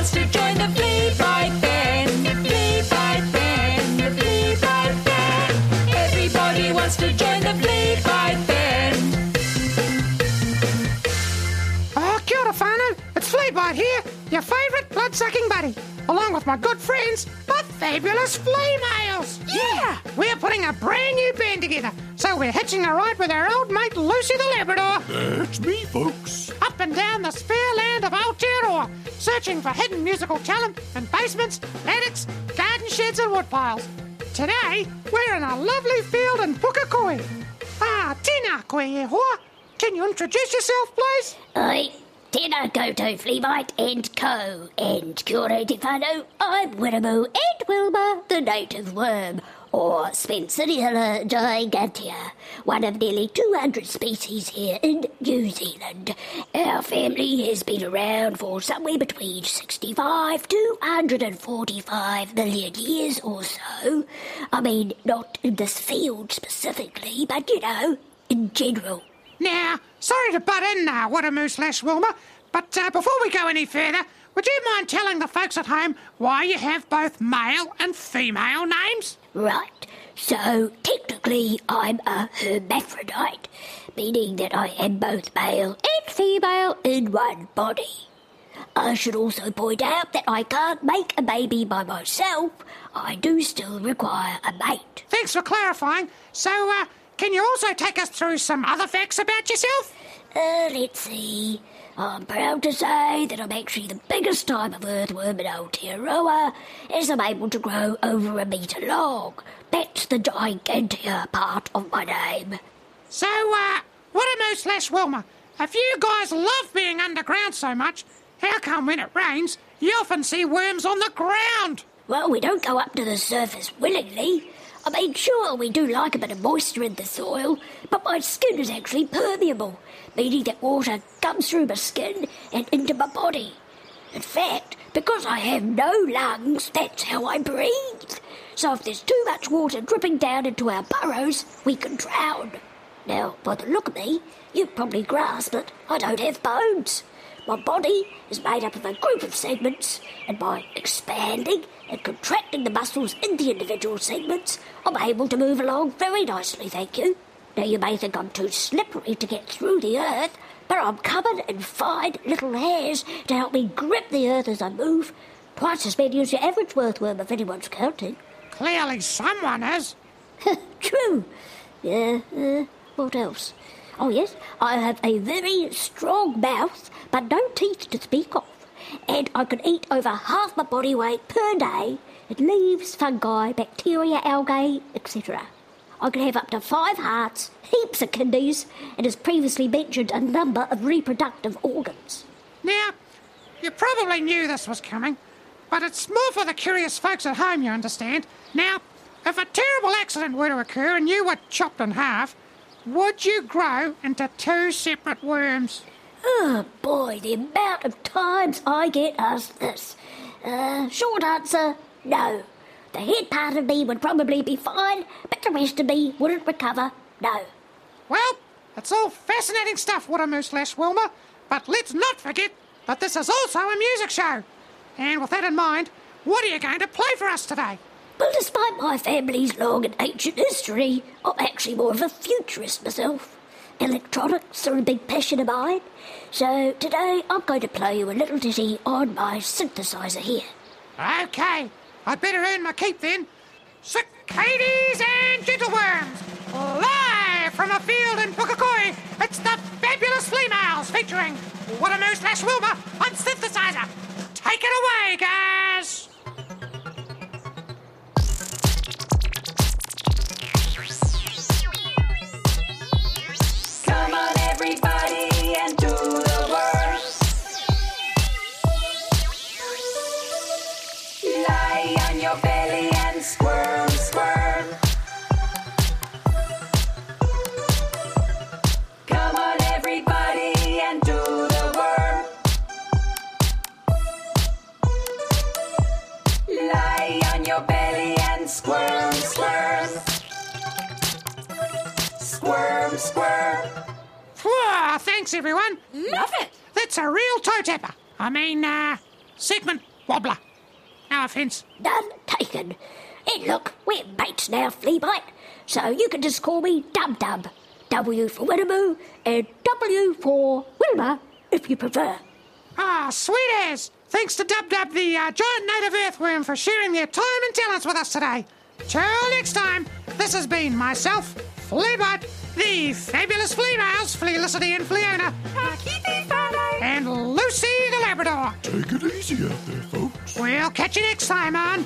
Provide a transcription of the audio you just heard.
wants to join the flea bite band. Flea bite band, the flea bite band. Everybody wants to join the flea bite band. Oh, kia ora whānau. It's Fleabite here, your favourite blood-sucking buddy, along with my good friends, the fabulous flea males. Yeah! We're putting a brand new band together, so we're hitching a ride with our old mate Lucy the Labrador That's me, folks. And down the sphere land of Aotearoa, searching for hidden musical talent in basements, attics, garden sheds and wood piles. Today, we're in a lovely field in Pukekohe. Ah, tēnā koe e hoa. Can you introduce yourself, please? Oi, Tēnā koutou Fleabite and co. And kia ora te whānau, I'm Wiremu and Wilma, the native worm, or Spenceriella gigantea, one of nearly 200 species here in New Zealand. Our family has been around for somewhere between 65 to 145 million years or so. I mean, not in this field specifically, but you know, in general. Now, sorry to butt in now, Wadamoo slash Wilma, but uh, before we go any further, would you mind telling the folks at home why you have both male and female names? Right. So technically, I'm a hermaphrodite, meaning that I am both male and female in one body. I should also point out that I can't make a baby by myself. I do still require a mate. Thanks for clarifying. So, uh, can you also take us through some other facts about yourself? Uh, let's see. I'm proud to say that I'm actually the biggest type of earthworm in Aotearoa, as I'm able to grow over a metre long. That's the gigantea part of my name. So, uh, Wadamoo slash Wilma, if you guys love being underground so much, how come when it rains, you often see worms on the ground? Well, we don't go up to the surface willingly. I mean, sure, we do like a bit of moisture in the soil, but my skin is actually permeable, meaning that water comes through my skin and into my body. In fact, because I have no lungs, that's how I breathe. So if there's too much water dripping down into our burrows, we can drown. Now, by the look of me, you've probably grasped that I don't have bones. My body is made up of a group of segments, and by expanding and contracting the muscles in the individual segments, I'm able to move along very nicely, thank you. Now, you may think I'm too slippery to get through the earth, but I'm covered in fine little hairs to help me grip the earth as I move. Twice as many as your average earthworm, if anyone's counting. Clearly someone is. True. Yeah, uh, what else? Oh, yes, I have a very strong mouth, but no teeth to speak of. And I can eat over half my body weight per day in leaves, fungi, bacteria, algae, etc. I can have up to five hearts, heaps of kidneys, and as previously mentioned, a number of reproductive organs. Now, you probably knew this was coming, but it's more for the curious folks at home, you understand. Now, if a terrible accident were to occur and you were chopped in half, would you grow into two separate worms? Oh boy, the amount of times I get asked this. Uh, short answer, no. The head part of me would probably be fine, but the rest of me wouldn't recover, no. Well, it's all fascinating stuff, Wadamoo slash Wilma, but let's not forget that this is also a music show. And with that in mind, what are you going to play for us today? Well, despite my family's long and ancient history, I'm actually more of a futurist myself. Electronics are a big passion of mine, so today I'm going to play you a little ditty on my synthesizer here. Okay, I'd better earn my keep then. Cicadas and gentleworms, live from a field in Pukekohe, it's the fabulous females featuring Wadamoo slash Wilma on synthesizer. Squirm, squirm. Squirm, squirm. Phew, thanks, everyone. Love it. That's a real toe tapper. I mean, uh, segment wobbler. No offence. None taken. Hey, look, we're mates now, Fleabite. So you can just call me Dub Dub. W for Winnemoo and W for Wilma, if you prefer. Ah, sweet as. Thanks to Dub Dub, the uh, giant native earthworm, for sharing their time and talents with us today. Till next time, this has been myself, Fleabite, the fabulous flea mouse, Felicity and Fiona, and Lucy the Labrador. Take it easy out there, folks. We'll catch you next time on